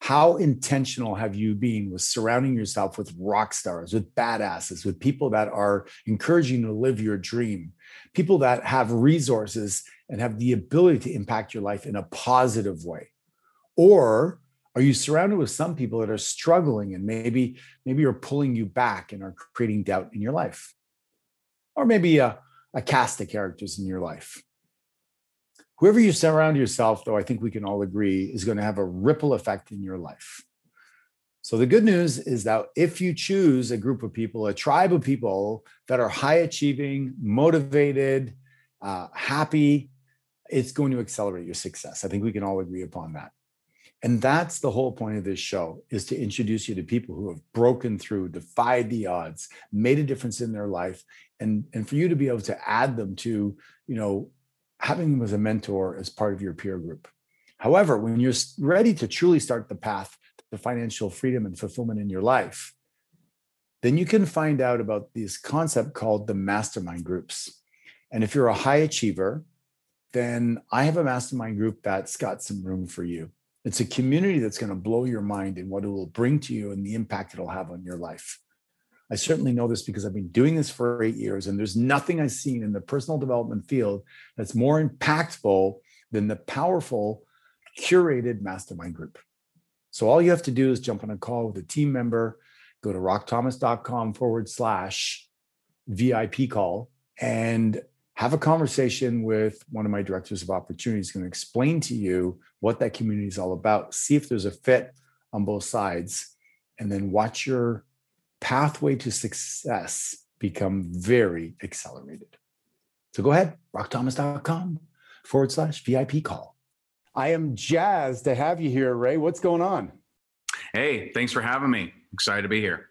how intentional have you been with surrounding yourself with rock stars, with badasses, with people that are encouraging you to live your dream, people that have resources and have the ability to impact your life in a positive way? Or are you surrounded with some people that are struggling and maybe maybe are pulling you back and are creating doubt in your life? Or maybe a, a cast of characters in your life whoever you surround yourself, though, I think we can all agree is going to have a ripple effect in your life. So the good news is that if you choose a group of people, a tribe of people that are high achieving, motivated, uh, happy, it's going to accelerate your success. I think we can all agree upon that. And that's the whole point of this show is to introduce you to people who have broken through, defied the odds, made a difference in their life, and, and for you to be able to add them to, you know, having them as a mentor as part of your peer group. However, when you're ready to truly start the path to financial freedom and fulfillment in your life, then you can find out about this concept called the mastermind groups. And if you're a high achiever, then I have a mastermind group that's got some room for you. It's a community that's going to blow your mind and what it will bring to you and the impact it'll have on your life. I certainly know this because I've been doing this for eight years, and there's nothing I've seen in the personal development field that's more impactful than the powerful, curated mastermind group. So all you have to do is jump on a call with a team member, go to rockthomas.com forward slash VIP call, and have a conversation with one of my directors of opportunities going to explain to you what that community is all about see if there's a fit on both sides and then watch your pathway to success become very accelerated. So go ahead, rockthomas.com forward slash VIP call. I am jazzed to have you here, Ray. What's going on? Hey, thanks for having me. Excited to be here.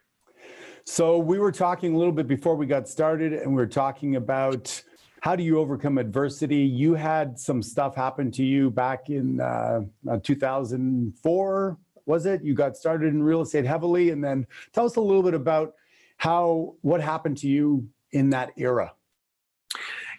So, we were talking a little bit before we got started, and we were talking about how do you overcome adversity. You had some stuff happen to you back in uh, uh 2004, was it? You got started in real estate heavily, and then tell us a little bit about how what happened to you in that era.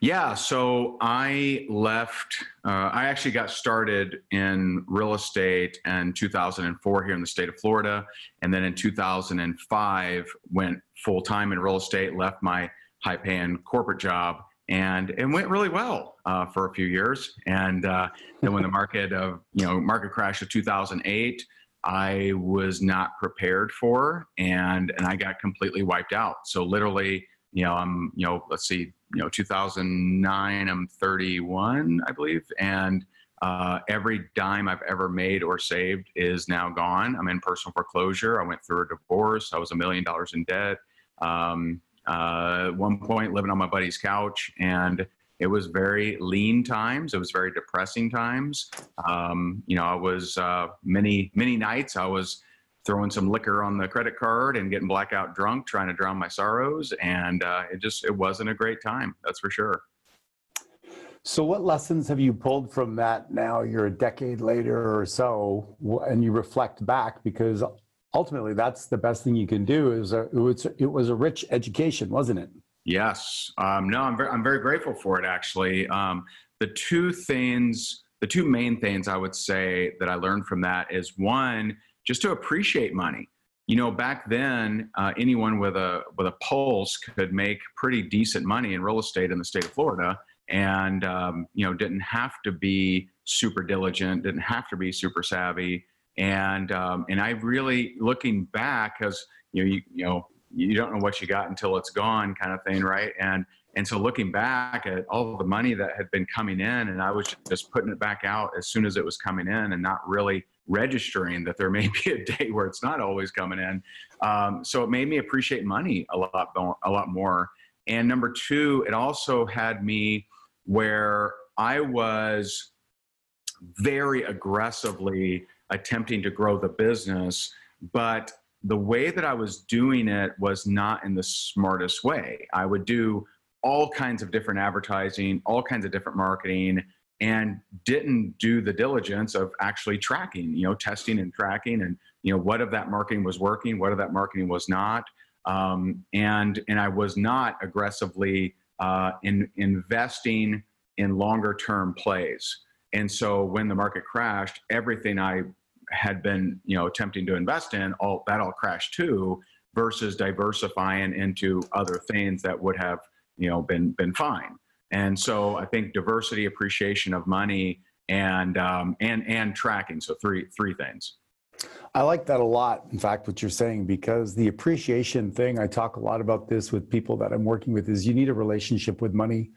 Yeah, so I left. Uh, I actually got started in real estate in 2004 here in the state of Florida, and then in 2005 went full time in real estate. Left my high paying corporate job, and it went really well uh, for a few years. And uh, then when the market of you know market crash of 2008 I was not prepared for, and and I got completely wiped out. So literally, you know, I'm you know, let's see, you know, 2009, I'm 31, I believe, and uh, every dime I've ever made or saved is now gone. I'm in personal foreclosure. I went through a divorce. I was a million dollars in debt. Um, uh, one point, living on my buddy's couch, and it was very lean times. It was very depressing times. Um, you know, I was uh, many many nights I was throwing some liquor on the credit card and getting blackout drunk, trying to drown my sorrows, and uh, it just it wasn't a great time. That's for sure. So, what lessons have you pulled from that? Now you're a decade later or so, and you reflect back because ultimately that's the best thing you can do. Is a, it was it was a rich education, wasn't it? Yes. Um, no, I'm very, I'm very grateful for it, actually. Um, the two things, the two main things I would say that I learned from that is one, just to appreciate money. You know, back then, uh, anyone with a with a pulse could make pretty decent money in real estate in the state of Florida, and um, you know, didn't have to be super diligent, didn't have to be super savvy, and um, and I really looking back, because you know, you, you know, you don't know what you got until it's gone kind of thing right and and so looking back at all the money that had been coming in and i was just putting it back out as soon as it was coming in and not really registering that there may be a day where it's not always coming in um, so it made me appreciate money a lot more, a lot more and number two it also had me where i was very aggressively attempting to grow the business. But the way that I was doing it was not in the smartest way. I would do all kinds of different advertising, all kinds of different marketing, and didn't do the diligence of actually tracking, you know, testing and tracking, and you know what of that marketing was working, what of that marketing was not, um, and and I was not aggressively uh, in investing in longer term plays. And so when the market crashed, everything I had been, you know, attempting to invest in, all that all crashed too, versus diversifying into other things that would have, you know, been been fine. And so I think diversity, appreciation of money, and um, and and tracking. So three three things. I like that a lot. In fact, what you're saying, because the appreciation thing, I talk a lot about this with people that I'm working with, is you need a relationship with money.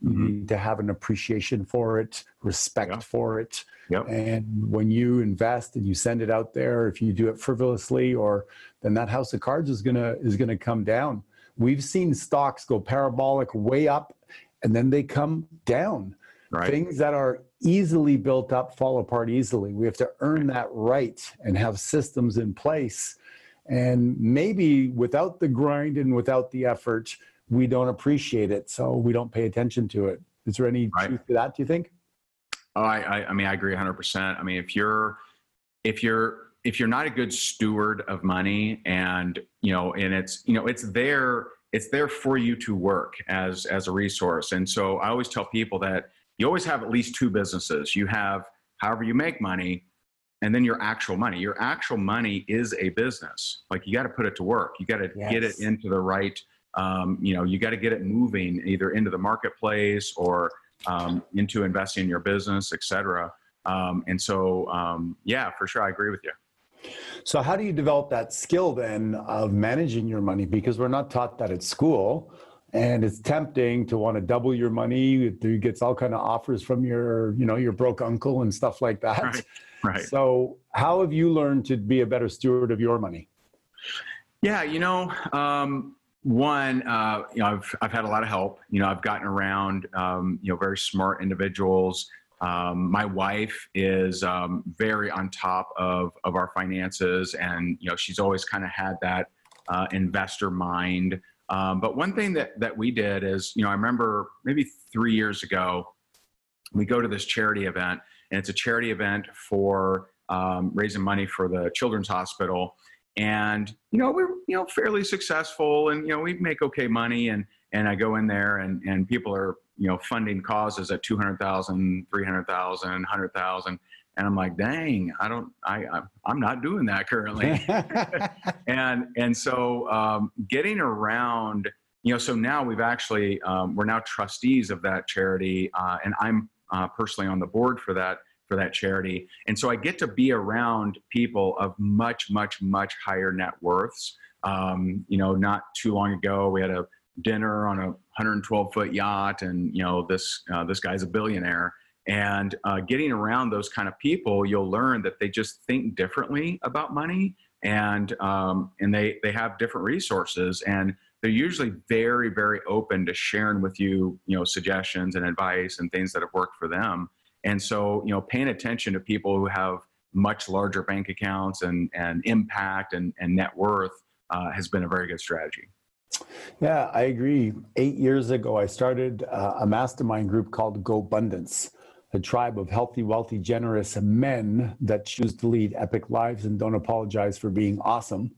You mm-hmm. need to have an appreciation for it, respect yeah. for it. Yep. And when you invest and you send it out there, if you do it frivolously, or then that house of cards is gonna is gonna come down. We've seen stocks go parabolic way up, and then they come down. Right. Things that are easily built up fall apart easily. We have to earn that right and have systems in place. And maybe without the grind and without the effort, we don't appreciate it, so we don't pay attention to it. Is there any right. truth to that? Do you think? Oh, I, I, I mean, I agree 100. percent I mean, if you're, if you're, if you're not a good steward of money, and you know, and it's, you know, it's there, it's there for you to work as as a resource. And so I always tell people that you always have at least two businesses. You have however you make money, and then your actual money. Your actual money is a business. Like you got to put it to work. You got to yes. get it into the right um, you know you got to get it moving either into the marketplace or um, into investing in your business et cetera. Um, and so um, yeah for sure i agree with you. So how do you develop that skill then of managing your money? Because we're not taught that at school and it's tempting to want to double your money you gets all kind of offers from your you know your broke uncle and stuff like that. Right, right. so how have you learned to be a better steward of your money? Yeah you know um, one, uh, you know, I've I've had a lot of help. You know, I've gotten around, um, you know, very smart individuals. Um, my wife is um, very on top of of our finances, and you know, she's always kind of had that uh, investor mind. Um, but one thing that that we did is, you know, I remember maybe three years ago, we go to this charity event, and it's a charity event for um, raising money for the Children's Hospital and you know we're you know fairly successful and you know we make okay money and and i go in there and and people are you know funding causes at 200000 300000 100000 and i'm like dang i don't i i'm not doing that currently. And and so um, getting around you know so now we've actually um, we're now trustees of that charity uh, and i'm uh, personally on the board for that for that charity. And so I get to be around people of much, much, much higher net worths. Um, you know, not too long ago, we had a dinner on a 112 foot yacht, and you know, this uh, this guy's a billionaire. And uh, getting around those kind of people, you'll learn that they just think differently about money, and um, and they they have different resources, and they're usually very very open to sharing with you, you know, suggestions and advice and things that have worked for them. And so, you know, paying attention to people who have much larger bank accounts and, and impact and, and net worth uh, has been a very good strategy. Yeah, I agree. Eight years ago, I started uh, a mastermind group called Go Abundance, a tribe of healthy, wealthy, generous men that choose to lead epic lives and don't apologize for being awesome.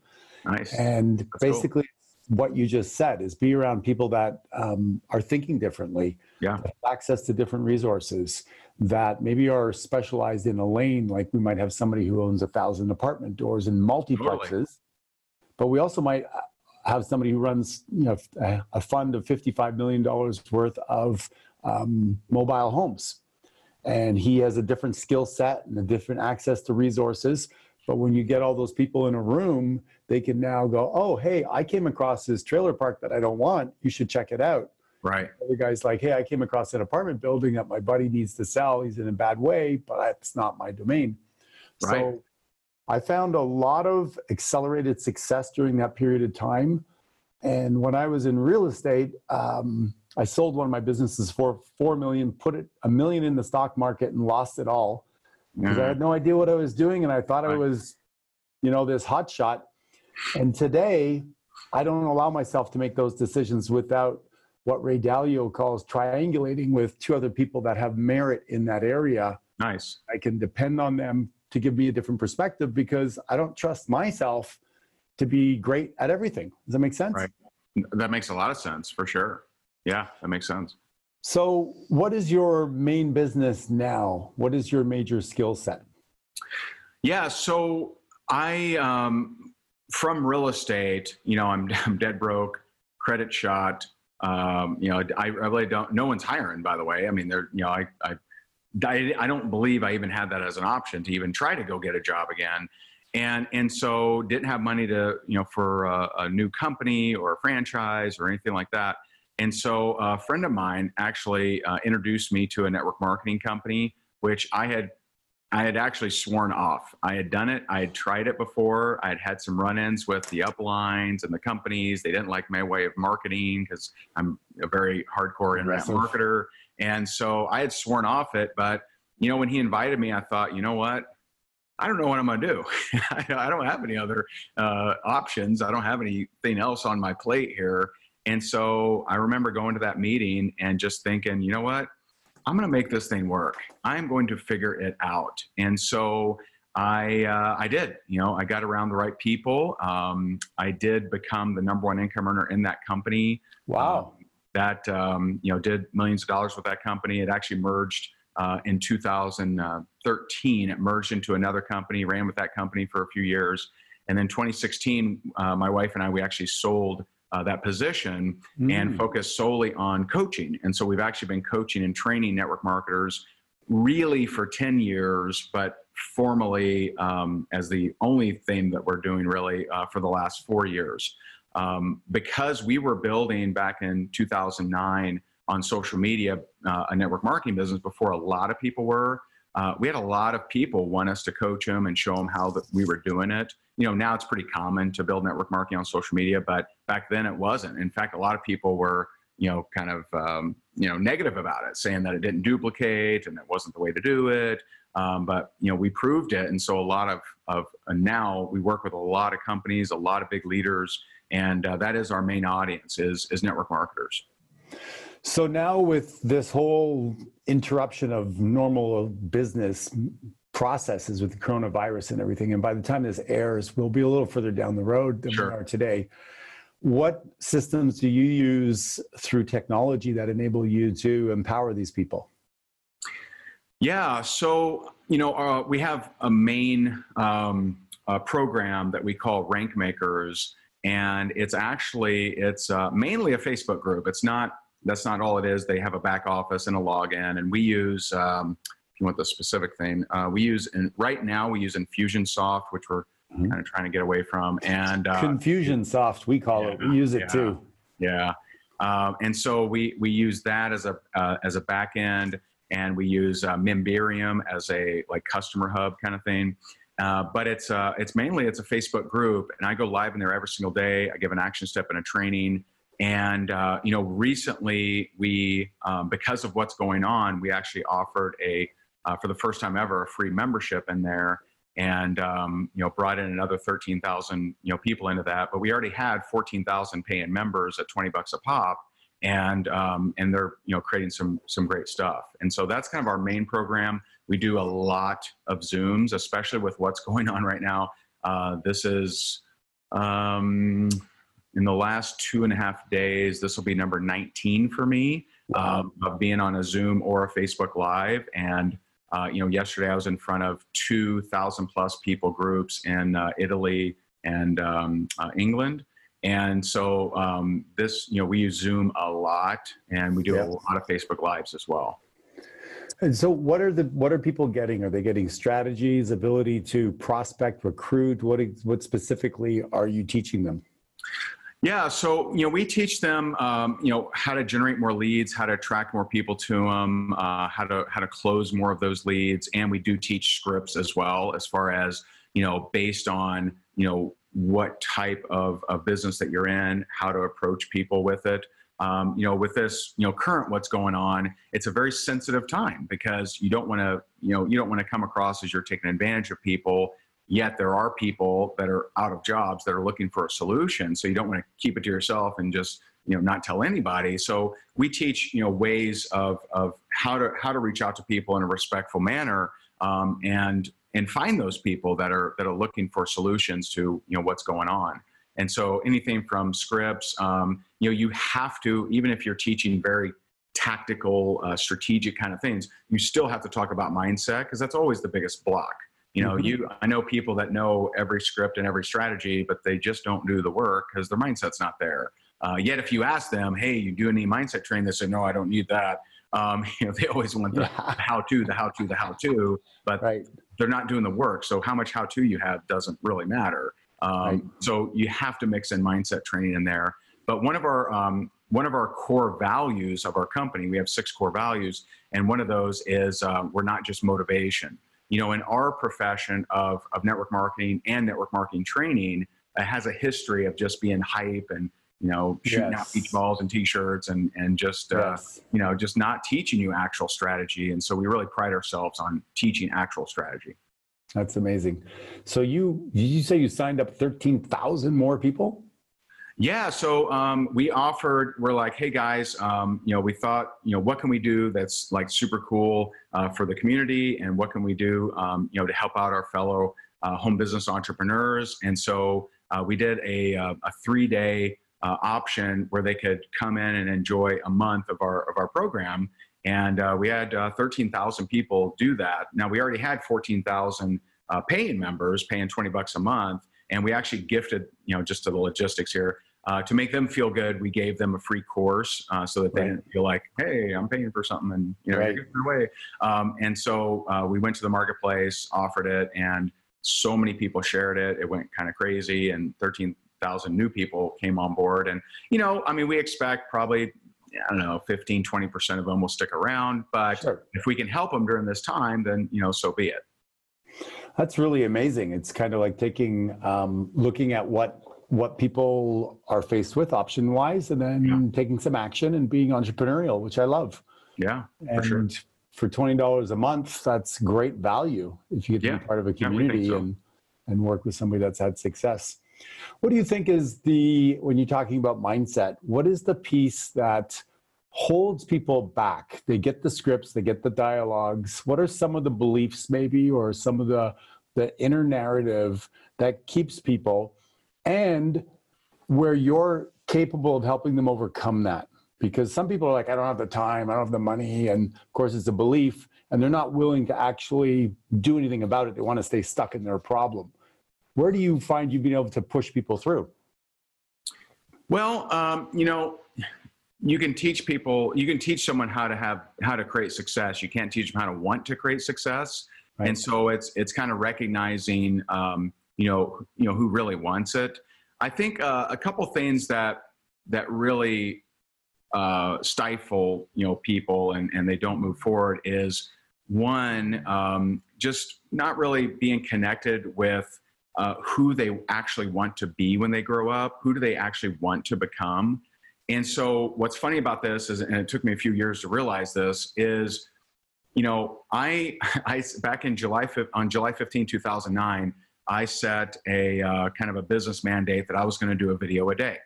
Nice. And That's basically, cool. what you just said is be around people that um, are thinking differently, yeah. access to different resources, that maybe are specialized in a lane, like we might have somebody who owns a thousand apartment doors and multiplexes, totally. but we also might have somebody who runs you know a, fund of $55 million worth of um, mobile homes. And he has a different skill set and a different access to resources. But when you get all those people in a room they can now go oh hey i came across this trailer park that i don't want. You should check it out Right. The guy's like, hey, I came across an apartment building that my buddy needs to sell. He's in a bad way, but it's not my domain. Right. So I found a lot of accelerated success during that period of time. And when I was in real estate, um, I sold one of my businesses for four million, put it a million in the stock market, and lost it all. because I had no idea what I was doing, and I thought I was, you know, this hot shot. And today, I don't allow myself to make those decisions without what Ray Dalio calls triangulating with two other people that have merit in that area. Nice. I can depend on them to give me a different perspective because I don't trust myself to be great at everything. Does that make sense? Right. That makes a lot of sense for sure. Yeah, that makes sense. So, what is your main business now? What is your major skill set? Yeah, so I um, from real estate, you know, I'm I'm dead broke, credit shot. Um, you know, I, I really don't. No one's hiring, by the way. I mean, they're you know, I, I I don't believe I even had that as an option to even try to go get a job again, and and so didn't have money to you know for a, a new company or a franchise or anything like that. And so a friend of mine actually uh, introduced me to a network marketing company, which I had I had actually sworn off. I had done it. I had tried it before. I had had some run-ins with the uplines and the companies. They didn't like my way of marketing because I'm a very hardcore internet marketer. And so I had sworn off it. But you know, when he invited me, I thought, you know what? I don't know what I'm going to do. I I don't have any other uh, options. I don't have anything else on my plate here. And so I remember going to that meeting and just thinking, you know what? I'm going to make this thing work. I'm going to figure it out. And so I uh, I did. You know, I got around the right people. Um, I did become the number one income earner in that company. Wow. That um, you know did millions of dollars with that company. It actually merged uh, in 2013. It merged into another company. Ran with that company for a few years, and then 2016, uh, my wife and I we actually sold uh, that position and Mm. focus solely on coaching. And so we've actually been coaching and training network marketers really for 10 years, but formally um, as the only thing that we're doing really uh, for the last four years. Um, because we were building back in 2009 on social media uh, a network marketing business before a lot of people were. Uh, we had a lot of people want us to coach them and show them how that we were doing it. You know, now it's pretty common to build network marketing on social media, but back then it wasn't. In fact, a lot of people were, you know, kind of, um, you know, negative about it, saying that it didn't duplicate and it wasn't the way to do it. Um, but you know, we proved it, and so a lot of of now we work with a lot of companies, a lot of big leaders, and uh, that is our main audience is is network marketers. So now with this whole interruption of normal business processes with the coronavirus and everything, and by the time this airs, we'll be a little further down the road than Sure. we are today. What systems do you use through technology that enable you to empower these people? Yeah, so you know uh, we have a main um, uh, program that we call Rank Makers, and it's actually it's uh, mainly a Facebook group. It's not that's not all it is. They have a back office and a login, and we use um, if you want the specific thing, uh, we use in, right now we use Infusionsoft, which we're Mhm. kind of trying to get away from, and uh, Confusion soft, we call it. We use it yeah. too. yeah, um, and so we we use that as a uh, as a back end, and we use uh, Memberium as a like customer hub kind of thing. Uh, but it's uh, it's mainly it's a Facebook group, and I go live in there every single day. I give an action step and a training. And uh, you know, recently we, um, because of what's going on, we actually offered a, uh, for the first time ever, a free membership in there, and um, you know, brought in another thirteen thousand you know people into that. But we already had fourteen thousand paying members at twenty bucks a pop, and um, and they're you know creating some some great stuff. And so that's kind of our main program. We do a lot of Zooms, especially with what's going on right now. Uh, this is um, in the last two and a half days. This will be number 19 for me um, of being on a Zoom or a Facebook Live. And uh, you know, yesterday I was in front of 2,000 plus people groups in uh, Italy and um, uh, England. And so um, this, you know, we use Zoom a lot, and we do Yeah. a lot of Facebook Lives as well. And so, what are the what are people getting? Are they getting strategies, ability to prospect, recruit? What what specifically are you teaching them? Yeah, so you know, we teach them, um, you know, how to generate more leads, how to attract more people to them, uh, how to how to close more of those leads, and we do teach scripts as well, as far as you know, based on you know what type of, of business that you're in, how to approach people with it. um, you know, with this, you know, current what's going on, it's a very sensitive time because you don't want to, you know, you don't want to come across as you're taking advantage of people. Yet there are people that are out of jobs that are looking for a solution. So you don't want to keep it to yourself and just, you know, not tell anybody. So we teach, you know, ways of of how to how to reach out to people in a respectful manner um, and and find those people that are that are looking for solutions to you know what's going on. And so anything from scripts, um, you know, you have to, even if you're teaching very tactical, uh, strategic kind of things, you still have to talk about mindset because that's always the biggest block. You know, mm-hmm. you I know people that know every script and every strategy, but they just don't do the work because their mindset's not there. Uh, yet, if you ask them, "Hey, you do any mindset training?" They say, "No, I don't need that." Um, you know, they always want the yeah. how-to, the how-to, the how-to, but right. they're not doing the work. So, how much how-to you have doesn't really matter. Um, right. So you have to mix in mindset training in there. But one of our um, one of our core values of our company, we have six core values, and one of those is uh, we're not just motivation. You know, in our profession of of network marketing and network marketing training, it has a history of just being hype and you know shooting yes. out beach balls and t-shirts and and just uh, yes. you know just not teaching you actual strategy. And so we really pride ourselves on teaching actual strategy. That's amazing. So you did you say you signed up thirteen thousand more people? Yeah, so um, we offered. We're like, hey guys, um, you know, we thought, you know, what can we do that's like super cool uh, for the community, and what can we do, um, you know, to help out our fellow uh, home business entrepreneurs? And so uh, we did a, uh, a three day uh, option where they could come in and enjoy a month of our of our program. And uh, we had uh, 13,000 people do that. Now, we already had 14,000 uh, paying members paying 20 bucks a month. And we actually gifted, you know, just to the logistics here, uh, to make them feel good, we gave them a free course uh, so that they right. didn't feel like, hey, I'm paying for something and, you know, right. away. Um, and so uh, we went to the marketplace, offered it, and so many people shared it. It went kind of crazy, and 13,000 new people came on board. And, you know, I mean, we expect probably I don't know, 15, 20% of them will stick around. But sure. if we can help them during this time, then, you know, so be it. That's really amazing. It's kind of like taking, um, looking at what what people are faced with option wise and then yeah. taking some action and being entrepreneurial, which I love. Yeah, and for, sure. for $20 a month, that's great value if you get to be part of a community yeah, so. and, and work with somebody that's had success. What do you think is the, when you're talking about mindset, what is the piece that holds people back? They get the scripts, they get the dialogues. What are some of the beliefs, maybe, or some of the, the inner narrative that keeps people and where you're capable of helping them overcome that? Because some people are like, I don't have the time, I don't have the money. And of course, it's a belief, and they're not willing to actually do anything about it. They want to stay stuck in their problem. Where do you find you being able to push people through? Well, um, you know, you can teach people, you can teach someone how to have how to create success. You can't teach them how to want to create success. Right. And so it's it's kind of recognizing, um, you know, you know who really wants it. I think uh, a couple things that that really uh, stifle, you know, people and and they don't move forward is one, um, just not really being connected with uh, who they actually want to be when they grow up, who do they actually want to become. And so, what's funny about this is, and it took me a few years to realize this, is, you know, I, I back in July on July 15, 2009, I set a uh, kind of a business mandate that I was going to do a video a day.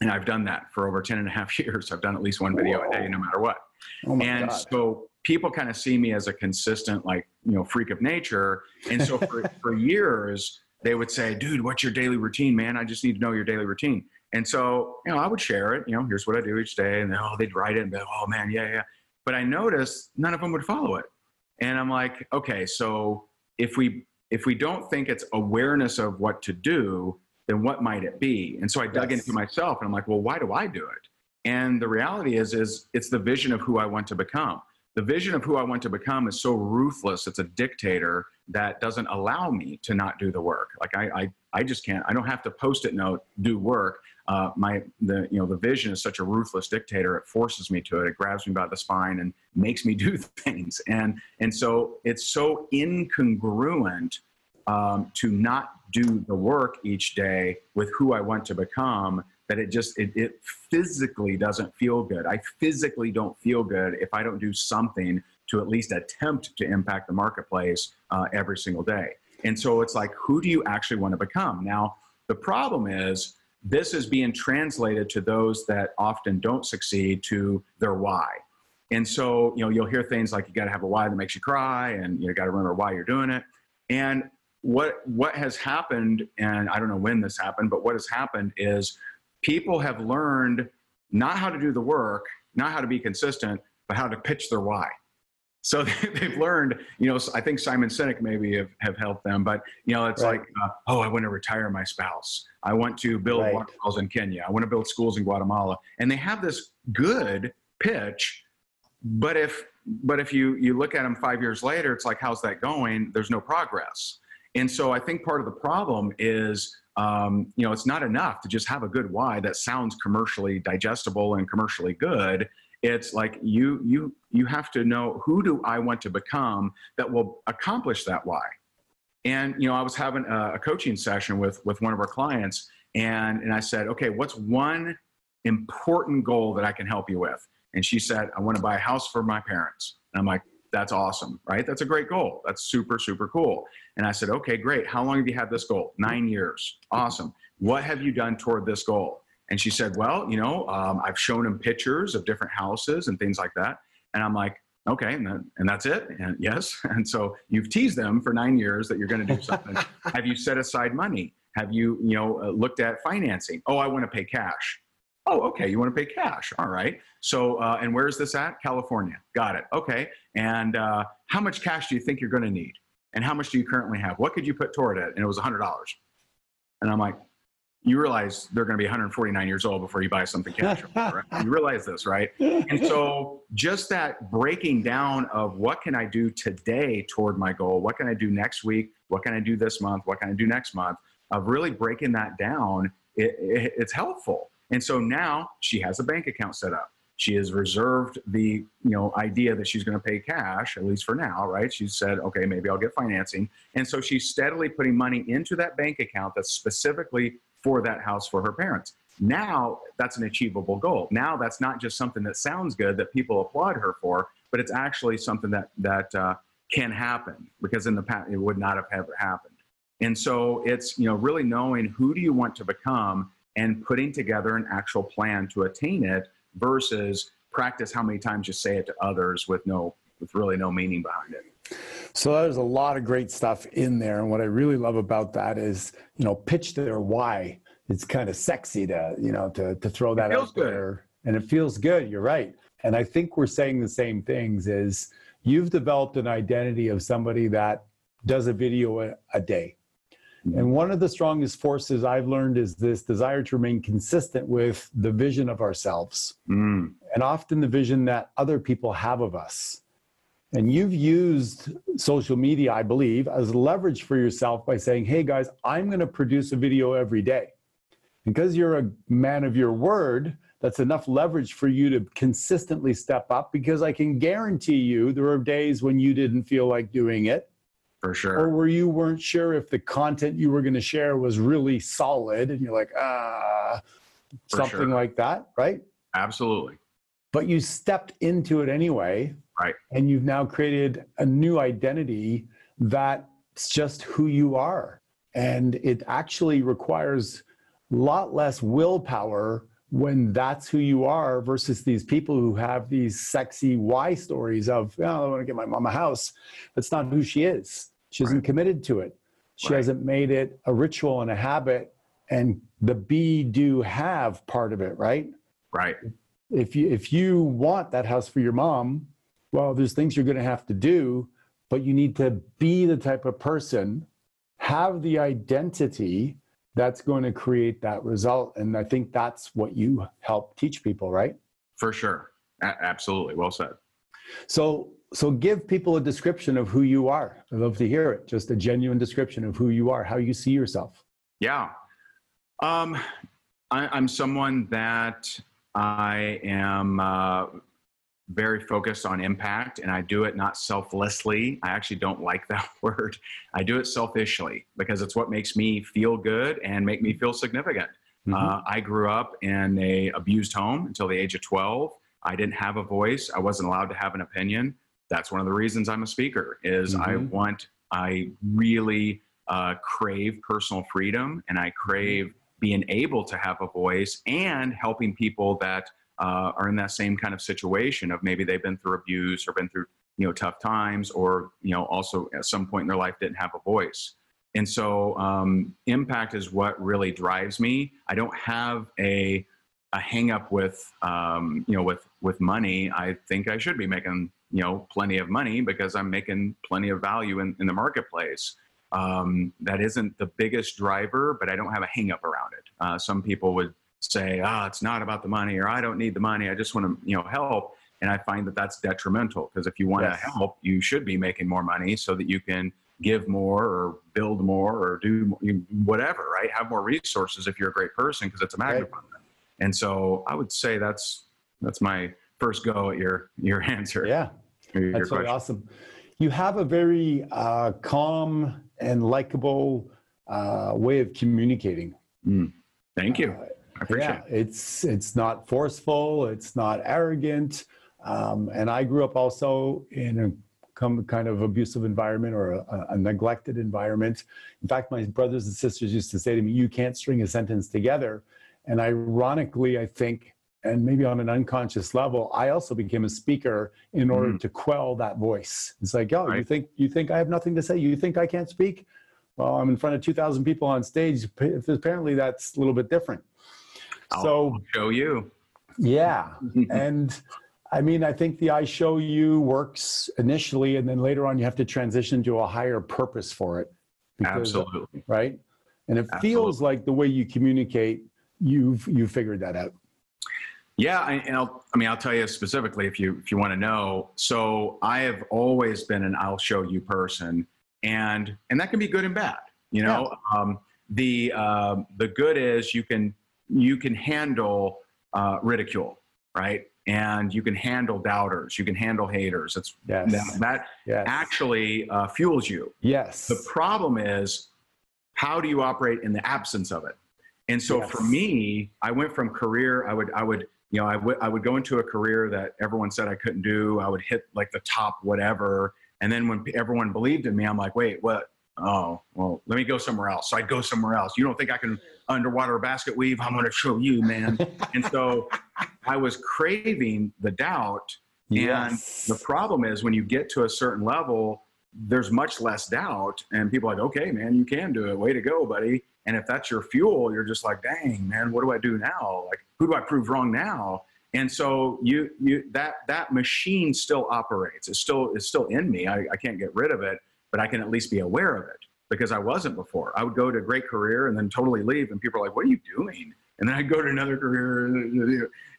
And I've done that for over 10 and a half years. I've done at least one video Whoa. a day, no matter what. Oh and God. so people kind of see me as a consistent, like, you know, freak of nature. And so for, for years, they would say, dude, what's your daily routine, man? I just need to know your daily routine. And so, you know, I would share it, you know, here's what I do each day. And then, oh, they'd write it and be, like, oh man, yeah, yeah. But I noticed none of them would follow it. And I'm like, okay, so if we if we don't think it's awareness of what to do, then what might it be? And so I dug yes. into myself and I'm like, well, why do I do it? And the reality is, is it's the vision of who I want to become the vision of who I want to become is so ruthless. It's a dictator that doesn't allow me to not do the work. Like I, I, I just can't. I don't have to post it note, do work. Uh, my the you know the vision is such a ruthless dictator. It forces me to it. It grabs me by the spine and makes me do things. And and so it's so incongruent um, to not do the work each day with who I want to become that it just it, it physically doesn't feel good. I physically don't feel good if I don't do something to at least attempt to impact the marketplace uh, every single day. And so it's like, who do you actually want to become? Now, the problem is this is being translated to those that often don't succeed to their why. And so, you know, you'll hear things like you got to have a why that makes you cry and you got to remember why you're doing it. And what what has happened and I don't know when this happened, but what has happened is people have learned not how to do the work, not how to be consistent, but how to pitch their why. So they've learned, you know, I think Simon Sinek maybe have, have helped them, but you know, it's right. like, uh, oh, I want to retire my spouse. I want to build right. waterfalls in Kenya. I want to build schools in Guatemala. And they have this good pitch, but if but if you you look at them five years later, it's like, how's that going? There's no progress. And so I think part of the problem is, um, you know, it's not enough to just have a good why that sounds commercially digestible and commercially good. It's like you you you have to know who do I want to become that will accomplish that why. And you know, I was having a, a coaching session with with one of our clients, and and I said, okay, what's one important goal that I can help you with? And she said, I want to buy a house for my parents. And I'm like, that's awesome, right? That's a great goal. That's super, super cool. And I said, okay, great. How long have you had this goal? Nine years. Awesome. What have you done toward this goal? And she said, well, you know, um, I've shown him pictures of different houses and things like that. And I'm like, okay, and, that, and that's it. And yes. And so you've teased them for nine years that you're going to do something. have you set aside money? Have you, you know, uh, looked at financing? Oh, I want to pay cash. Oh, okay. You want to pay cash. All right. So, uh, and where's this at? California. Got it. Okay. And uh, how much cash do you think you're going to need? And how much do you currently have? What could you put toward it? And it was $100. And I'm like, you realize they're going to be 149 years old before you buy something cash. right? You realize this, right? And so, just that breaking down of what can I do today toward my goal? What can I do next week? What can I do this month? What can I do next month? Of really breaking that down, it, it, it's helpful. And so now she has a bank account set up. She has reserved the you know idea that she's going to pay cash at least for now, right? She said, okay, maybe I'll get financing, and so she's steadily putting money into that bank account that's specifically for that house for her parents. Now that's an achievable goal. Now that's not just something that sounds good that people applaud her for, but it's actually something that that uh, can happen because in the past it would not have ever happened. And so it's you know really knowing who do you want to become and putting together an actual plan to attain it versus practice how many times you say it to others with no with really no meaning behind it. So there's a lot of great stuff in there. And what I really love about that is, you know, pitch their why. It's kind of sexy to, you know, to, to throw that out good. there. And it feels good. You're right. And I think we're saying the same things is you've developed an identity of somebody that does a video a, a day. Mm-hmm. And one of the strongest forces I've learned is this desire to remain consistent with the vision of ourselves mm. and often the vision that other people have of us. And you've used social media, I believe, as leverage for yourself by saying, hey guys, I'm going to produce a video every day. Because you're a man of your word, that's enough leverage for you to consistently step up because I can guarantee you there are days when you didn't feel like doing it for sure. Or where you weren't sure if the content you were going to share was really solid and you're like, ah, For something sure. like that, right? Absolutely. But you stepped into it anyway. Right. And you've now created a new identity that's just who you are. And it actually requires a lot less willpower when that's who you are versus these people who have these sexy why stories of, oh, I want to get my mom a house. That's not who she is. She isn't right. committed to it. She right. hasn't made it a ritual and a habit and the be do have part of it, right? Right. If you if you want that house for your mom, well, there's things you're going to have to do, but you need to be the type of person, have the identity that's going to create that result. And I think that's what you help teach people, right? For sure. A- absolutely. Well said. So so give people a description of who you are. I'd love to hear it. Just a genuine description of who you are, how you see yourself. Yeah. Um, I, am someone that I am uh, very focused on impact, and I do it not selflessly. I actually don't like that word. I do it selfishly because it's what makes me feel good and make me feel significant. Mm-hmm. Uh, I grew up in a abused home until the age of 12. I didn't have a voice. I wasn't allowed to have an opinion. That's one of the reasons I'm a speaker. Is mm-hmm. I want, I really uh, crave personal freedom, and I crave being able to have a voice and helping people that uh, are in that same kind of situation of maybe they've been through abuse or been through you know tough times or you know also at some point in their life didn't have a voice. And so um, impact is what really drives me. I don't have a a hang up with um, you know with with money. I think i should be making you know plenty of money because i'm making plenty of value in, in the marketplace. Um, that isn't the biggest driver but i don't have a hang up around it. Uh, some people would say ah it's not about the money or i don't need the money i just want to you know help and I find that that's detrimental because if you want yes. to help, you should be making more money so that you can give more or build more or do whatever, right? Have more resources if you're a great person because it's a magnifier. Right. And so I would say that's that's my first go at your your answer. Yeah, your, that's really awesome. You have a very uh, calm and likable uh, way of communicating. Mm. Thank you. Uh, I appreciate yeah, it. It's it's not forceful. It's not arrogant. Um, and I grew up also in a kind of abusive environment or a, a, neglected environment. In fact, my brothers and sisters used to say to me, You can't string a sentence together. And ironically, I think, and maybe on an unconscious level, I also became a speaker in order mm. to quell that voice. It's like, oh, right. you think you think I have nothing to say? You think I can't speak? Well, I'm in front of 2,000 people on stage. Apparently, that's a little bit different. I'll so show you. Yeah, and I mean, I think the I show you works initially, and then later on, you have to transition to a higher purpose for it. Because, Absolutely. Right. And it Absolutely. feels like the way you communicate, you've you figured that out. Yeah, and I'll, I mean, I'll tell you specifically if you if you want to know. So I have always been an "I'll show you" person, and and that can be good and bad. You know, yeah. um, the uh, the good is you can you can handle uh, ridicule, right? and you can handle doubters you can handle haters. It's yes. that, that yes. actually uh, fuels you. Yes. The problem is how do you operate in the absence of it? And so yes. for me i went from career i would i would you know I would I would go into a career that everyone said i couldn't do. I would hit like the top whatever. And then when everyone believed in me i'm like wait what? Oh well let me go somewhere else. So i'd go somewhere else. You don't think i can underwater basket weave i'm going to show you man. And so i was craving the doubt. Yes. and the problem is when you get to a certain level there's much less doubt. And people are like okay man you can do it. Way to go buddy. And if that's your fuel you're just like dang man what do i do now? Like who do i prove wrong now? And so you you that that machine still operates. It's still it's still in me. I, I can't get rid of it but I can at least be aware of it because I wasn't before. I would go to a great career and then totally leave, and people are like, "What are you doing?" And then I'd go to another career,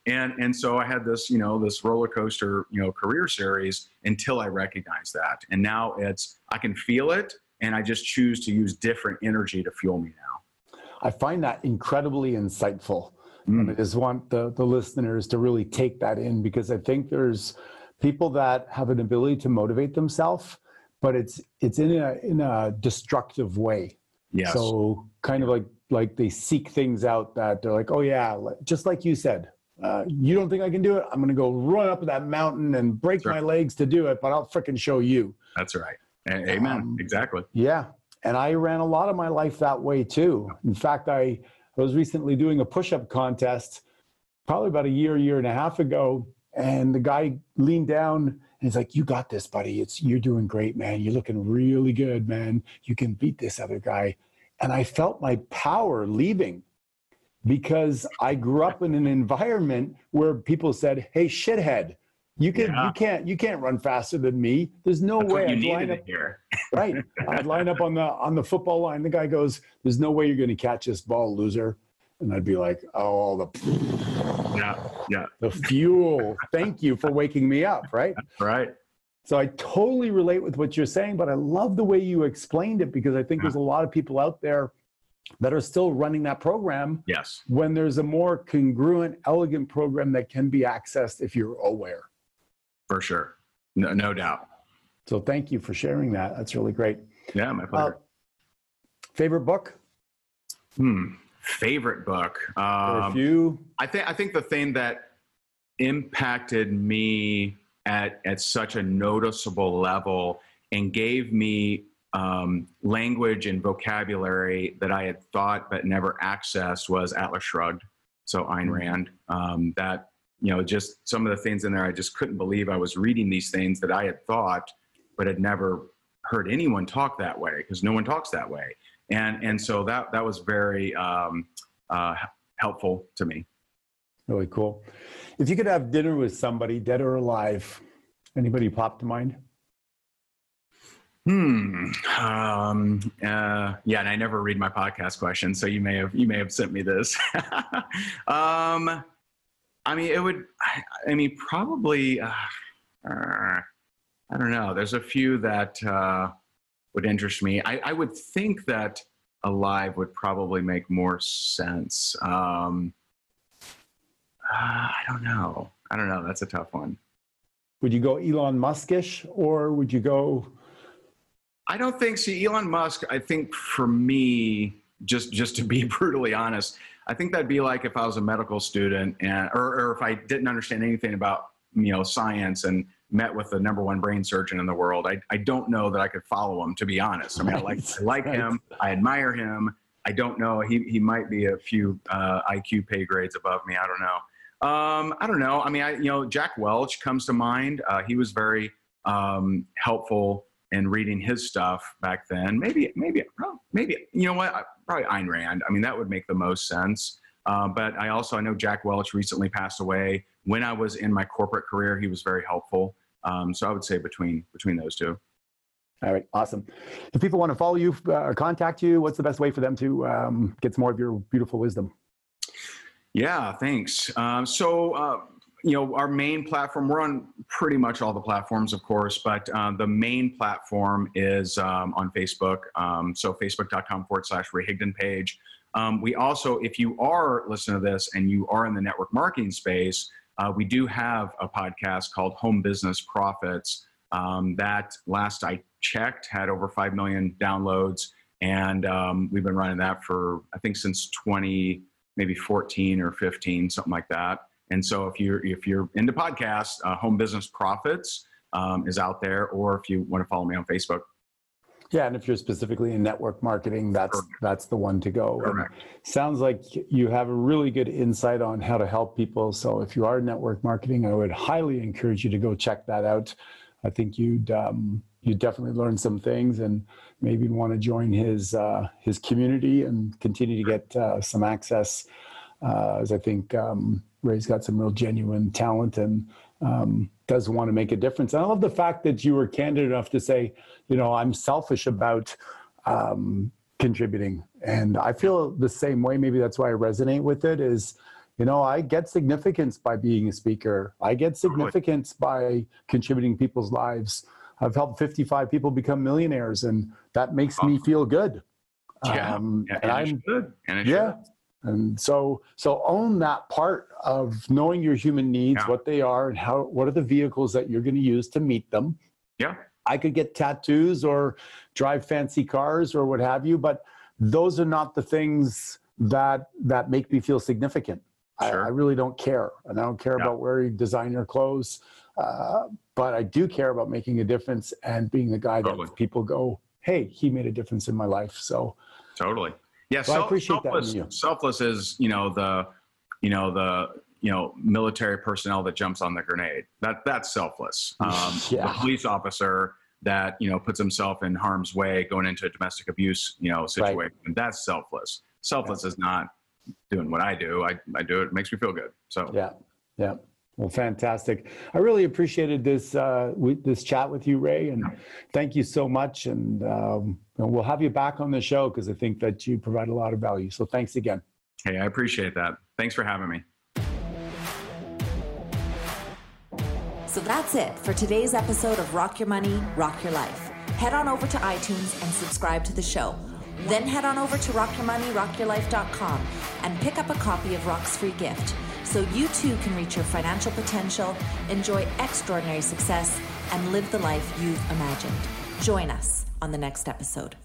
and and so I had this, you know, this roller coaster, you know, career series until I recognized that, and now it's I can feel it, and I just choose to use different energy to fuel me now. I find that incredibly insightful. Mm. And I just want the, the listeners to really take that in because I think there's people that have an ability to motivate themselves but it's it's in a in a destructive way. Yes. So kind of like like they seek things out that they're like, oh yeah, just like you said, uh, you don't think I can do it? I'm going to go run up that mountain and break my legs to do it, but I'll freaking show you. That's right. Amen. Um, exactly. Yeah. And I ran a lot of my life that way too. In fact, I, I was recently doing a push up contest probably about a year, year and a half ago. And the guy leaned down he's like, "You got this, buddy. It's you're doing great, man. You're looking really good, man. You can beat this other guy." And I felt my power leaving because I grew up in an environment where people said, "Hey, shithead, you can yeah. you can't you can't run faster than me. There's no That's way I'd line up here. right. I'd line up on the on the football line. The guy goes, "There's no way you're going to catch this ball, loser." And I'd be like, "Oh, all the yeah, yeah. The fuel. Thank you for waking me up, right? Right. So I totally relate with what you're saying, but I love the way you explained it because I think yeah. there's a lot of people out there that are still running that program. Yes. When there's a more congruent, elegant program that can be accessed if you're aware. For sure. No, no doubt. So thank you for sharing that. That's really great. Yeah, my pleasure. Uh, favorite book? Hmm favorite book. Um, a few. I think I think the thing that impacted me at at such a noticeable level and gave me um, language and vocabulary that I had thought but never accessed was Atlas Shrugged. So Ayn mm-hmm. Rand. Um, that you know, just some of the things in there, I just couldn't believe I was reading these things that I had thought, but had never heard anyone talk that way because no one talks that way. And and so that that was very um, uh, helpful to me. Really cool. If you could have dinner with somebody, dead or alive, anybody pop to mind? Hmm. Um, uh, yeah, and I never read my podcast questions, so you may have you may have sent me this. um, I mean, it would. I, I mean, probably. Uh, uh, I don't know. There's a few that uh, would interest me. I, I, would think that alive would probably make more sense. Um, uh, I don't know. I don't know. That's a tough one. Would you go Elon Muskish, or would you go? I don't think. See, Elon Musk. I think for me, just just to be brutally honest, I think that'd be like if I was a medical student and or, or if I didn't understand anything about you know science and met with the number one brain surgeon in the world. I, I don't know that I could follow him to be honest. I mean, right. I like I like right. him. I admire him. I don't know. He he might be a few uh, IQ pay grades above me. I don't know. Um, I don't know. I mean, I you know Jack Welch comes to mind. Uh, he was very um, helpful in reading his stuff back then. Maybe maybe maybe you know what probably Ayn Rand. I mean, that would make the most sense. Uh, but I also I know Jack Welch recently passed away. When I was in my corporate career, he was very helpful. Um, so I would say between between those two. All right, awesome. If people want to follow you uh, or contact you, what's the best way for them to um, get some more of your beautiful wisdom? Yeah, thanks. Um, so, uh, you know, our main platform, we're on pretty much all the platforms, of course, but uh, the main platform is um, on Facebook. Um, so, facebook.com forward slash Ray Higdon page. Um, we also, if you are listening to this and you are in the network marketing space, uh, we do have a podcast called Home Business Profits. Um, that last I checked had over 5 million downloads. And um, we've been running that for, I think, since 20, maybe 14 or 15, something like that. And so if you're, if you're into podcasts, uh, Home Business Profits um, is out there. Or if you want to follow me on Facebook, yeah, and if you're specifically in network marketing, that's Correct. that's the one to go. Sounds like you have a really good insight on how to help people. So if you are network marketing, I would highly encourage you to go check that out. I think you'd um, you definitely learn some things and maybe want to join his uh, his community and continue to get uh, some access. Uh, as I think um, Ray's got some real genuine talent and um, does want to make a difference. And I love the fact that you were candid enough to say, you know, I'm selfish about um, contributing. And I feel the same way. Maybe that's why I resonate with it is, you know, I get significance by being a speaker. I get significance by contributing people's lives. I've helped 55 people become millionaires, and that makes me feel good. Yeah, um, yeah and, and I'm good. And yeah, should. And so, so own that part of knowing your human needs, yeah. what they are, and how. What are the vehicles that you're going to use to meet them? Yeah. I could get tattoos or drive fancy cars or what have you, but those are not the things that that make me feel significant. Sure. I, I, really don't care, and I don't care yeah. about where you design your clothes, uh, but I do care about making a difference and being the guy totally. that people go, "Hey, he made a difference in my life." So totally. Yeah, so self, I appreciate selfless, that. Selfless is you know the you know the you know military personnel that jumps on the grenade. That that's selfless. Um, yeah. The police officer that you know puts himself in harm's way going into a domestic abuse you know situation. Right. That's selfless. Selfless yeah. is not doing what I do. I I do it. it. Makes me feel good. So yeah, yeah. Well, fantastic. I really appreciated this uh, this chat with you, Ray, and thank you so much. And, um, and we'll have you back on the show because I think that you provide a lot of value. So thanks again. Hey, I appreciate that. Thanks for having me. So that's it for today's episode of Rock Your Money, Rock Your Life. Head on over to iTunes and subscribe to the show. Then head on over to rockyourmoneyrockyourlife.com and pick up a copy of Rock's free gift so you too can reach your financial potential, enjoy extraordinary success, and live the life you've imagined. Join us on the next episode.